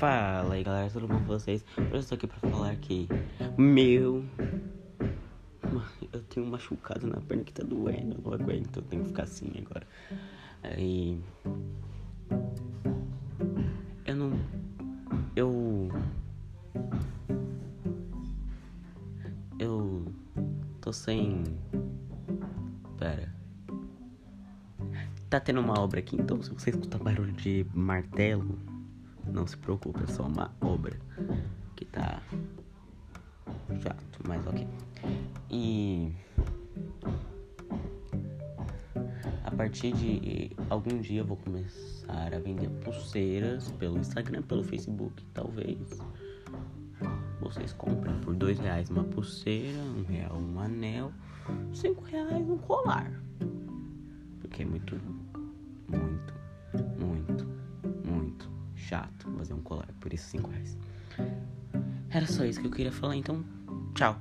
Fala aí galera, tudo bom com vocês? Hoje eu estou aqui pra falar que meu. Eu tenho um machucado na perna que tá doendo, eu não aguento, eu tenho que ficar assim agora. Aí. Eu não. Eu. Eu. Tô sem. Pera. Tá tendo uma obra aqui, então se você escutar barulho de martelo, não se preocupe, é só uma obra que tá chato, mas ok. E a partir de algum dia eu vou começar a vender pulseiras pelo Instagram, pelo Facebook, talvez. Vocês comprem por dois reais uma pulseira, um real um anel, cinco reais um colar. Porque é muito, chato fazer um colar, por isso 5 reais. Era só isso que eu queria falar, então tchau.